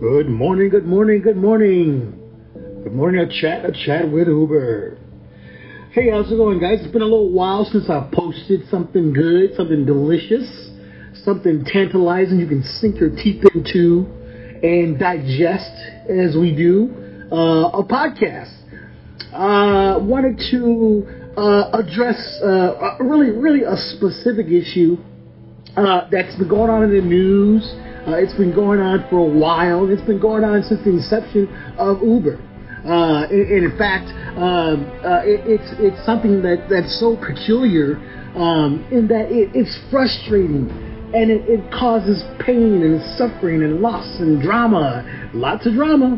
Good morning, good morning, good morning. Good morning, a chat, a chat with Uber. Hey, how's it going, guys? It's been a little while since I've posted something good, something delicious, something tantalizing you can sink your teeth into and digest as we do uh, a podcast. Uh, wanted to uh, address uh, really, really a specific issue uh, that's been going on in the news. Uh, it's been going on for a while. It's been going on since the inception of Uber. Uh, and, in fact, um, uh, it, it's it's something that, that's so peculiar um, in that it, it's frustrating and it, it, causes pain and suffering and loss and drama. Lots of drama.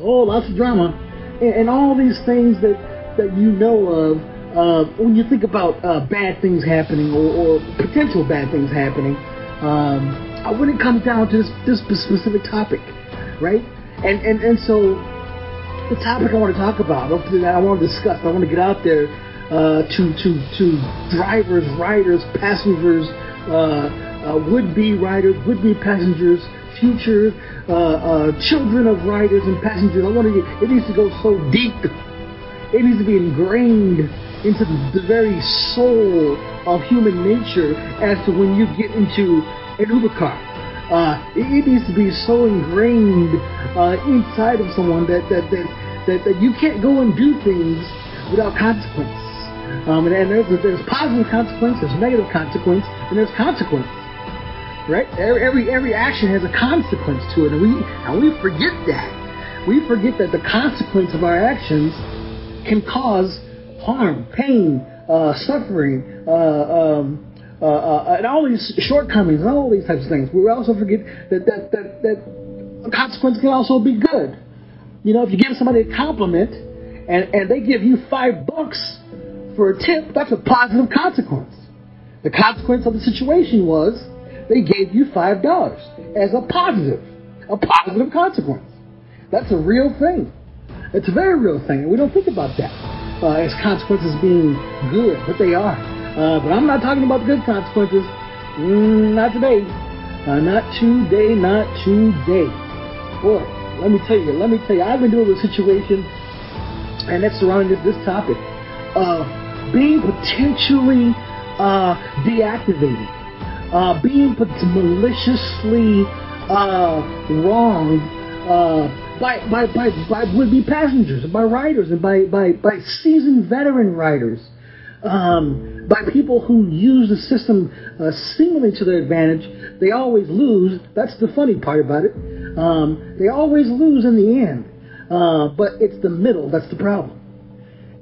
Oh, lots of drama. And, and all these things that, that you know of uh, when you think about uh, bad things happening or, or, potential bad things happening, um, when it comes down to this, this specific topic, right? And, and, and so the topic I want to talk about, I want to discuss, I want to get out there uh, to, to, to drivers, riders, passengers, uh, uh, would-be riders, would-be passengers, future children of riders and passengers. I want to. Get, it needs to go so deep. It needs to be ingrained into the very soul of human nature as to when you get into an Uber car. Uh, it, it, needs to be so ingrained uh, inside of someone that that, that that, that you can't go and do things without consequence. Um, and, and there's, there's positive consequence, there's negative consequence, and there's consequence. Right? Every, every action has a consequence to it, and we and we forget that. We forget that the consequence of our actions can cause harm, pain, uh, suffering, uh, um, uh, uh, and all these shortcomings, and all these types of things. We also forget that that that, that consequence can also be good. You know, if you give somebody a compliment and, and they give you five bucks for a tip, that's a positive consequence. The consequence of the situation was they gave you five dollars as a positive, a positive consequence. That's a real thing. It's a very real thing, and we don't think about that uh, as consequences being good, but they are. Uh, but I'm not talking about the good consequences. Mm, not today. Uh, not today. Not today. Boy, let me tell you. Let me tell you. I've been dealing with a situation, and that's surrounding this, topic of being potentially uh, deactivated, uh, being maliciously uh, wrong by, by, by, by would-be passengers, by riders, and by, by, by seasoned veteran riders, um, by people who use the system uh, seemingly to their advantage. They always lose. That's the funny part about it. Um, they always lose in the end. Uh, but it's the middle that's the problem.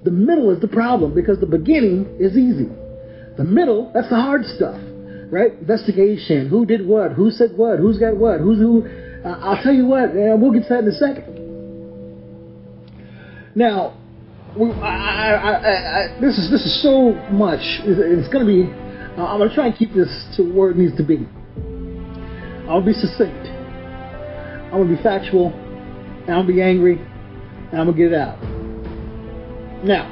The middle is the problem because the beginning is easy. The middle, that's the hard stuff, right? Investigation, who did what, who said what, who's got what, who's who, uh, I'll tell you what, man, we'll get to that in a second. Now, I, I, I, this is this is so much. It's going to be. Uh, I'm going to try and keep this to where it needs to be. I'll be succinct. I'm going to be factual. And I'm going to be angry. And I'm going to get it out. Now,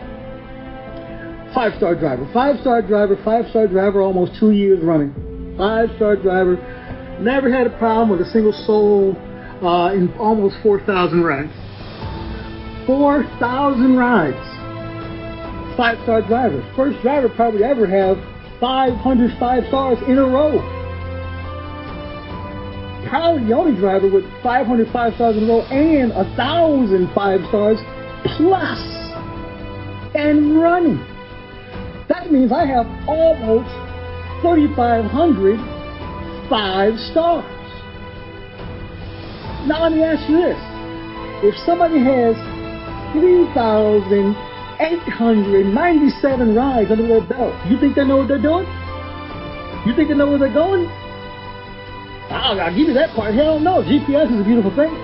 five star driver, five star driver, five star driver, almost two years running. Five star driver Never had a problem with a single soul uh, in almost 4,000 rides. 4,000 rides. Five star drivers. First driver probably ever have 500 five stars in a row. Probably the only driver with 500 five stars in a row and a thousand five stars plus and running. That means I have almost 3,500 five stars. Now let me ask you this. If somebody has 3,897 rides under their belt, you think they know what they're doing? You think they know where they're going? I'll, I'll give you that part. Hell no. GPS is a beautiful thing.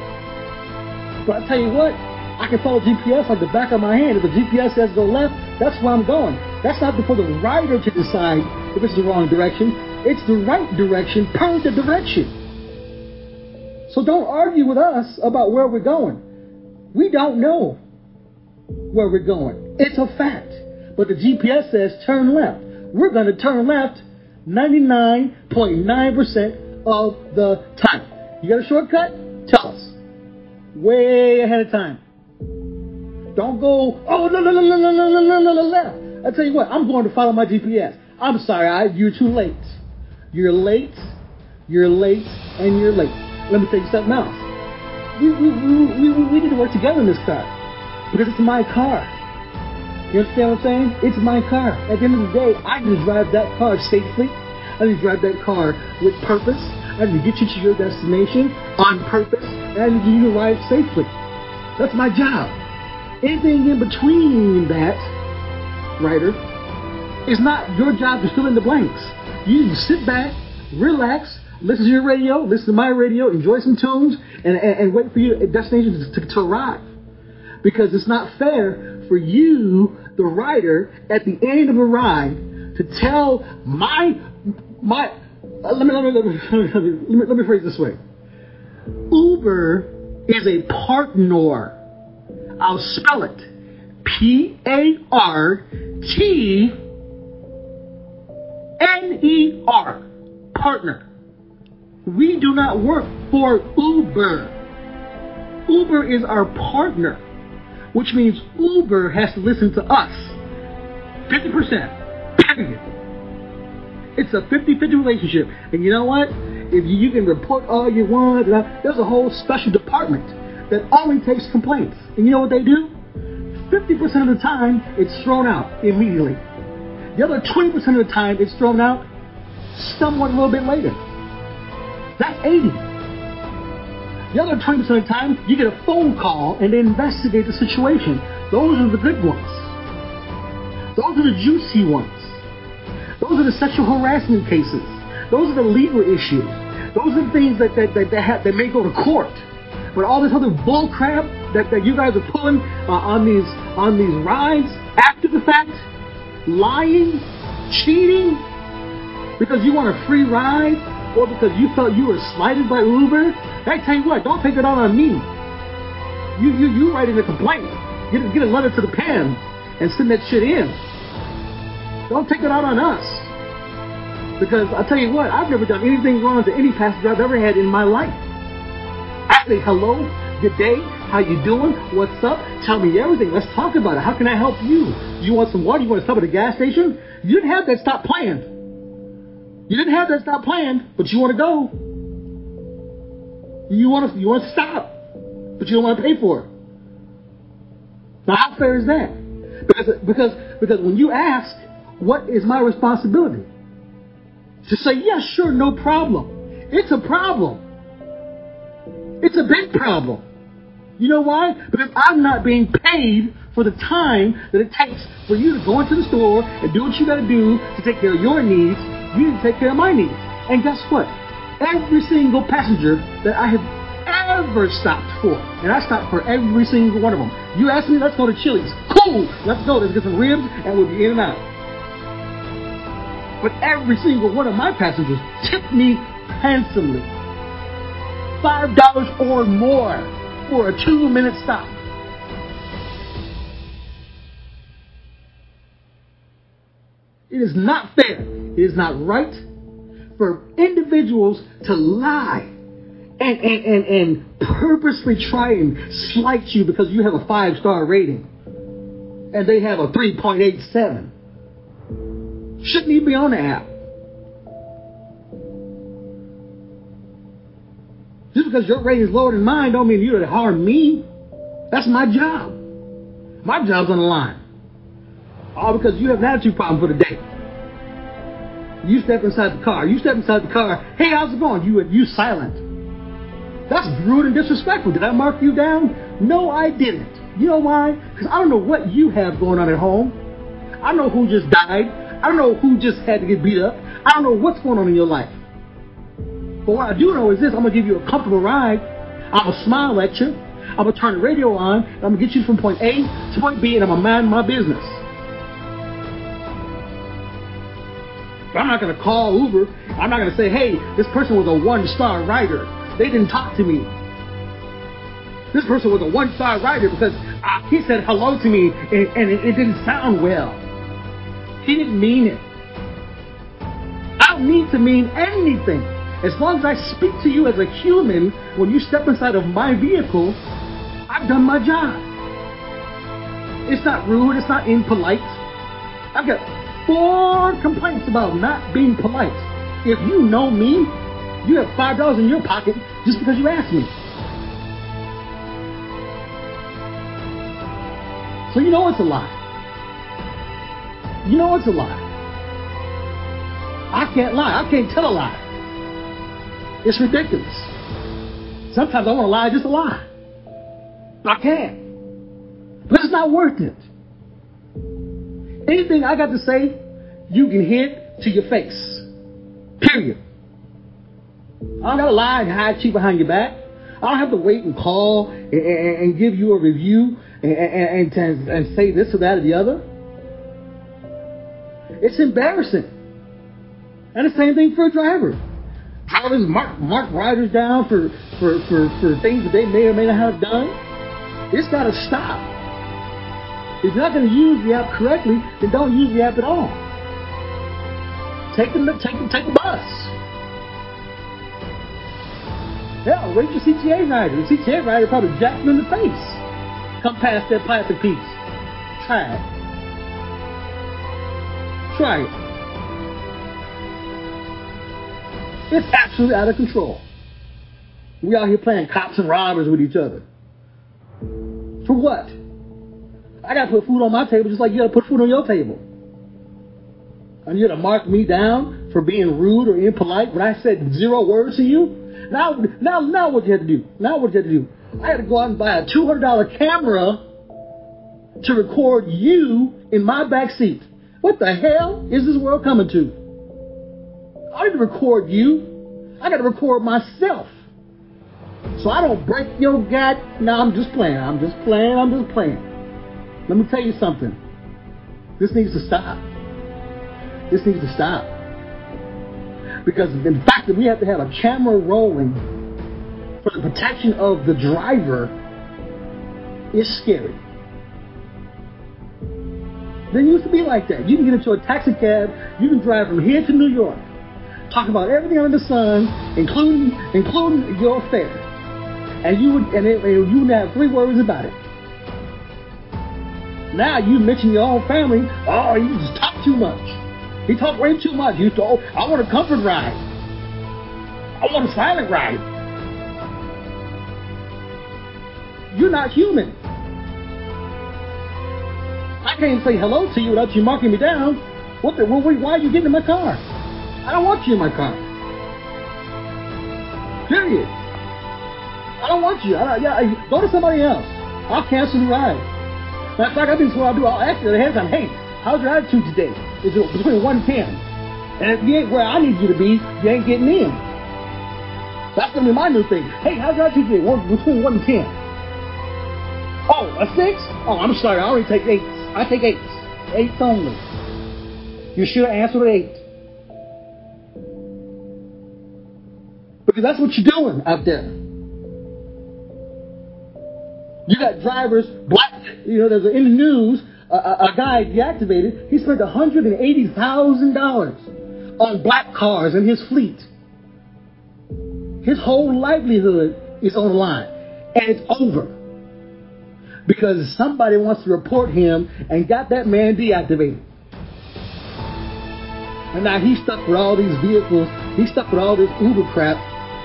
But I tell you what, I can follow GPS like the back of my hand. If the GPS says go left, that's where I'm going. That's not for the rider to decide if it's the wrong direction. It's the right direction per the direction. So don't argue with us about where we're going. We don't know where we're going. It's a fact. But the GPS says turn left. We're going to turn left 99.9% of the time. You got a shortcut? Tell us. Way ahead of time. Don't go, oh, no, no, no, no, no, no, no, no, no, left. I tell you what, I'm going to follow my GPS. I'm sorry, I, you're too late. You're late, you're late, and you're late. Let me tell you something else. We, we, we, we, we need to work together in this car because it's my car. You understand what I'm saying? It's my car. At the end of the day, I to drive that car safely. I to drive that car with purpose. I to get you to your destination on purpose. And I need you to ride safely. That's my job. Anything in between that, writer, is not your job to fill in the blanks. You sit back, relax, listen to your radio, listen to my radio, enjoy some tunes, and, and, and wait for your destination to, to arrive. Because it's not fair for you, the writer, at the end of a ride, to tell my my. Uh, let, me, let, me, let, me, let, me, let me phrase this way. Uber is a partner. I'll spell it. P A R T N E R. Partner. We do not work for Uber. Uber is our partner, which means Uber has to listen to us. 50%. Period. It's a 50 50 relationship. And you know what? If you, you can report all you want, there's a whole special department that only takes complaints. And you know what they do? 50% of the time, it's thrown out immediately. The other 20% of the time, it's thrown out somewhat a little bit later. That's 80. The other 20% of the time, you get a phone call and they investigate the situation. Those are the good ones. Those are the juicy ones. Those are the sexual harassment cases. Those are the legal issues. Those are the things that, that, that, that, have, that may go to court. But all this other bull crap that, that you guys are pulling uh, on these on these rides after the fact, lying, cheating, because you want a free ride, or because you felt you were slighted by Uber, I tell you what, don't take it out on me. You you you writing a complaint. Get a, get a letter to the pen and send that shit in. Don't take it out on us. Because I tell you what, I've never done anything wrong to any passenger I've ever had in my life. I say hello, good day, how you doing, what's up, tell me everything, let's talk about it. How can I help you? You want some water? You want to stop at a gas station? You didn't have that stop planned. You didn't have that stop planned, but you want to go. You want to you want to stop, but you don't want to pay for it. Now, how fair is that? Because because because when you ask, what is my responsibility? To say yes, sure, no problem. It's a problem. It's a big problem. You know why? Because I'm not being paid for the time that it takes for you to go into the store and do what you got to do to take care of your needs. You to take care of my needs. And guess what? Every single passenger that I have ever stopped for, and I stopped for every single one of them. You ask me, let's go to Chili's. Cool, let's go. Let's get some ribs, and we'll be in and out. But every single one of my passengers tipped me handsomely. Five dollars or more for a two minute stop. It is not fair. It is not right for individuals to lie and, and, and, and purposely try and slight you because you have a five star rating and they have a 3.87. Shouldn't even be on the app. Just because your rating is lower than mine don't mean you're to harm me. That's my job. My job's on the line. All because you have an attitude problem for the day. You step inside the car. You step inside the car. Hey, how's it going? You you silent. That's rude and disrespectful. Did I mark you down? No, I didn't. You know why? Because I don't know what you have going on at home. I don't know who just died. I don't know who just had to get beat up. I don't know what's going on in your life. But what I do know is this I'm going to give you a comfortable ride. I'm going to smile at you. I'm going to turn the radio on. I'm going to get you from point A to point B, and I'm going to mind my business. I'm not going to call Uber. I'm not going to say, hey, this person was a one star rider. They didn't talk to me. This person was a one star rider because uh, he said hello to me and, and it, it didn't sound well. He didn't mean it. I don't need to mean anything. As long as I speak to you as a human when you step inside of my vehicle, I've done my job. It's not rude, it's not impolite. I've got four complaints about not being polite. If you know me, you have five dollars in your pocket just because you asked me. So you know it's a lie. You know it's a lie. I can't lie. I can't tell a lie. It's ridiculous. Sometimes I want to lie just to lie. I can't. But it's not worth it. Anything I got to say, you can hit to your face. Period. I don't got to lie and hide cheat behind your back. I don't have to wait and call and, and, and give you a review and, and, say this or that or the other. It's embarrassing. And the same thing for a driver. Drivers mark mark riders down for, for, for, for things that they may or may not have done. It's got to stop. If you're not going to use the app correctly, then don't use the app at all. Take the take the take the bus. Hell, wait your CTA rider. The CTA rider probably jacked in the face. Come past that plastic piece. Try it. Try it. It's absolutely out of control. We out here playing cops and robbers with each other. For what? I gotta put food on my table just like you gotta put food on your table. And you're gonna mark me down for being rude or impolite when I said zero words to you? Now, now, now what you had to do? Now what you had to do? I had to go out and buy a $200 camera to record you in my back seat. What the hell is this world coming to? I didn't record you. I got to record myself. So I don't break your gut. No, I'm just playing. I'm just playing. I'm just playing. Let me tell you something. This needs to stop. This needs to stop. Because the fact that we have to have a camera rolling for the protection of the driver is scary. Didn't used to be like that. You can get into a taxi cab, you can drive from here to New York, talk about everything under the sun, including including your affair. and you would and, it, you would have three words about it. Now you mention your own family. Oh, you just talk too much. He talked way too much. You told, I want a comfort ride. I want a silent ride. You're not human. I can't say hello to you without you marking me down. What the? Well, why are you getting in my car? I don't want you in my car. Period. I don't want you. I, yeah, go to somebody else. I'll cancel the ride. Matter of fact, I think what I'll do. I'll ask you ahead of time. Hey, how's your attitude today? Is it between one and ten? And if you ain't where I need you to be, you ain't getting in. That's gonna be my new thing. Hey, how's your attitude today? One, between one and ten. Oh, a six? Oh, I'm sorry. I only take eight. I take 8s. 8s only. You should have answered eight. Because that's what you're doing out there. You got drivers, black, you know, there's in the news, a, a, a guy deactivated, he spent $180,000 on black cars in his fleet. His whole livelihood is on the line. And it's over. Because somebody wants to report him and got that man deactivated. And now he's stuck with all these vehicles, he's stuck with all this Uber crap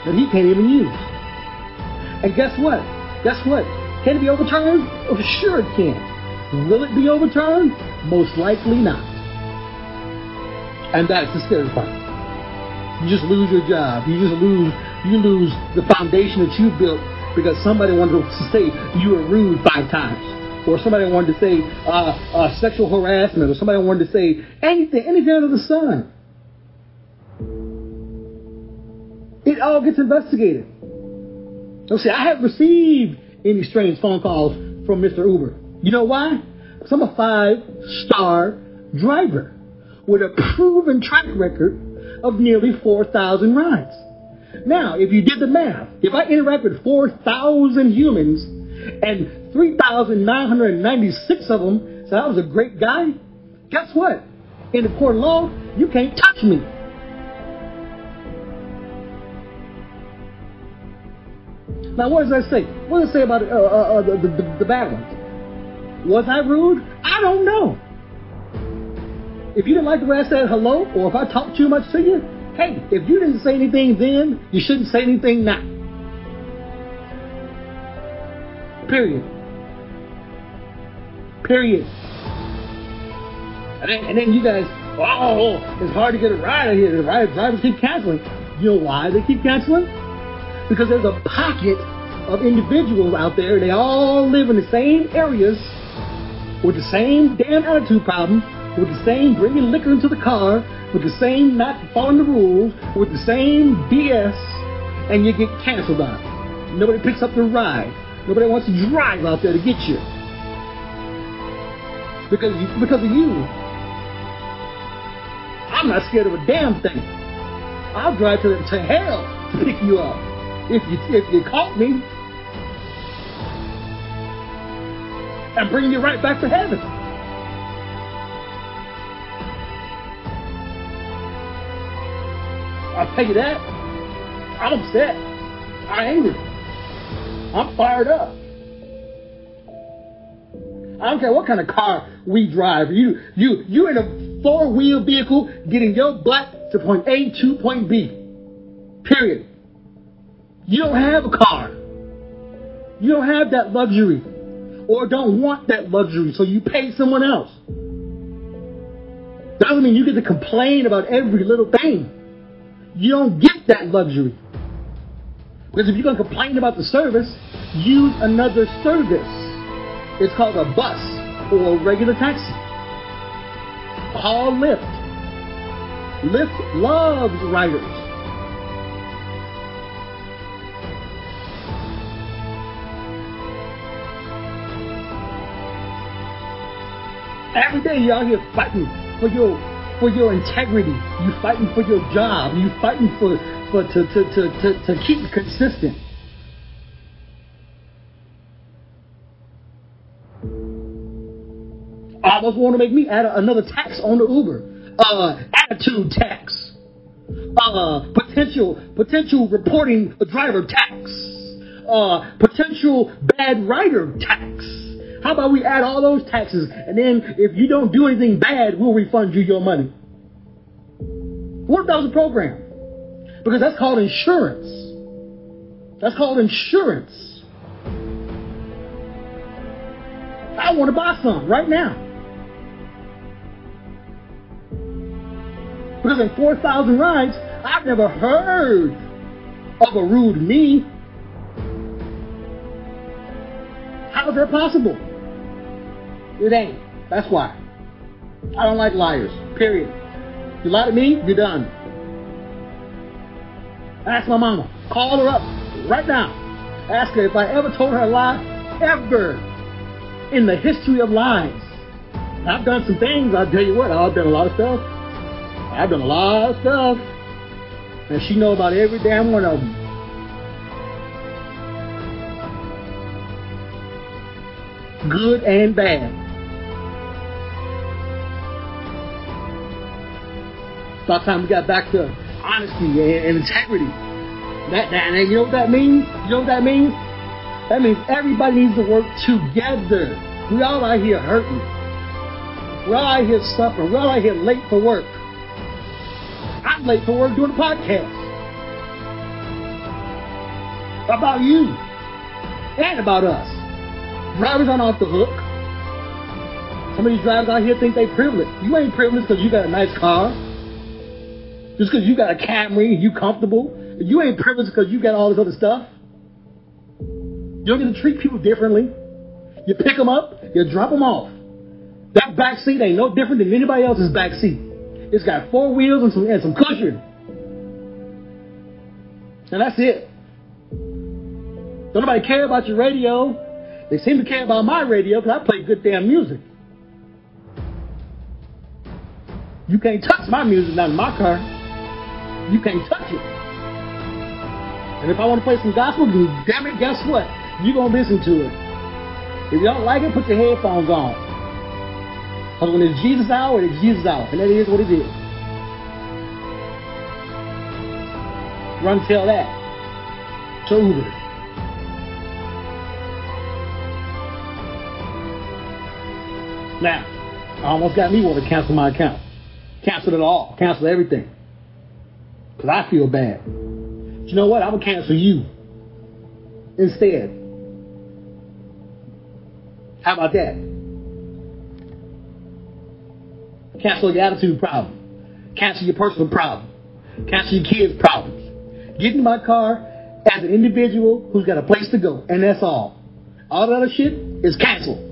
that he can't even use. And guess what? Guess what? Can it be overturned? Oh, sure it can. Will it be overturned? Most likely not. And that's the scary part. You just lose your job. You just lose you lose the foundation that you built because somebody wanted to say you were rude five times. Or somebody wanted to say uh, uh, sexual harassment, or somebody wanted to say anything, anything under the sun. It all gets investigated. Now, see, I have received any strange phone calls from Mr. Uber. You know why? Because I'm a five star driver with a proven track record of nearly 4,000 rides. Now, if you did the math, if I interact with 4,000 humans and 3,996 of them said I was a great guy, guess what? In the court of law, you can't touch me. Now, what does that say? What does it say about uh, uh, uh, the, the, the bad ones? Was I rude? I don't know. If you didn't like the way I said hello, or if I talked too much to you, hey, if you didn't say anything then, you shouldn't say anything now. Period. Period. And then, and then you guys, oh, it's hard to get a ride out here. The ride, drivers keep canceling. You know why they keep canceling? Because there's a pocket of individuals out there. They all live in the same areas with the same damn attitude problem, with the same bringing liquor into the car, with the same not following the rules, with the same BS, and you get canceled on. Nobody picks up the ride. Nobody wants to drive out there to get you. Because, because of you. I'm not scared of a damn thing. I'll drive to, to hell to pick you up. If you, if you caught me. And bring you right back to heaven. I'll tell you that. I'm upset. I'm angry. I'm fired up. I don't care what kind of car we drive. You, you, you in a four wheel vehicle getting your butt to point A to point B. Period. You don't have a car. You don't have that luxury or don't want that luxury, so you pay someone else. Doesn't mean you get to complain about every little thing. You don't get that luxury. Because if you're going to complain about the service, use another service. It's called a bus or a regular taxi. Call Lyft. Lyft loves riders. Every day you're out here fighting for your for your integrity. You fighting for your job. You fighting for for to to to to, to keep consistent. I almost want to make me add another tax on the Uber. Uh, attitude tax. Uh, potential potential reporting driver tax. Uh, potential bad rider tax. How about we add all those taxes and then if you don't do anything bad, we'll refund you your money? What if that was a program? Because that's called insurance. That's called insurance. I want to buy some right now. Because in 4,000 rides, I've never heard of a rude me. How is that possible? It ain't. That's why. I don't like liars. Period. You lie to me, you're done. Ask my mama. Call her up right now. Ask her if I ever told her a lie, ever in the history of lies. I've done some things, I'll tell you what, I've done a lot of stuff. I've done a lot of stuff. And she know about every damn one of them. Good and bad. About time we got back to honesty and, and integrity. That, that, and you know what that means? You know what that means? That means everybody needs to work together. We all out here hurting. We're all out here suffering. We're all out here late for work. I'm late for work doing a podcast. About you. And about us. Drivers aren't off the hook. Some of these drivers out here think they privileged. You ain't privileged because you got a nice car. Just because you got a Camry and you comfortable. You ain't privileged because you got all this other stuff. You don't get to treat people differently. You pick them up, you drop them off. That back seat ain't no different than anybody else's back seat. It's got four wheels and some, and some cushion. And that's it. Don't nobody care about your radio. They seem to care about my radio because I play good damn music. You can't touch my music not in my car. You can't touch it. And if I want to play some gospel, damn it, guess what? You're going to listen to it. If you don't like it, put your headphones on. Because when it's Jesus hour, it's Jesus hour. And that is what it is. Run tell that. To Uber. Now, I almost got me one to cancel my account. Cancel it all. Cancel everything. Because I feel bad. But you know what? I'm going to cancel you instead. How about that? Cancel your attitude problem. Cancel your personal problem. Cancel your kids' problems. Get in my car as an individual who's got a place to go, and that's all. All that other shit is canceled.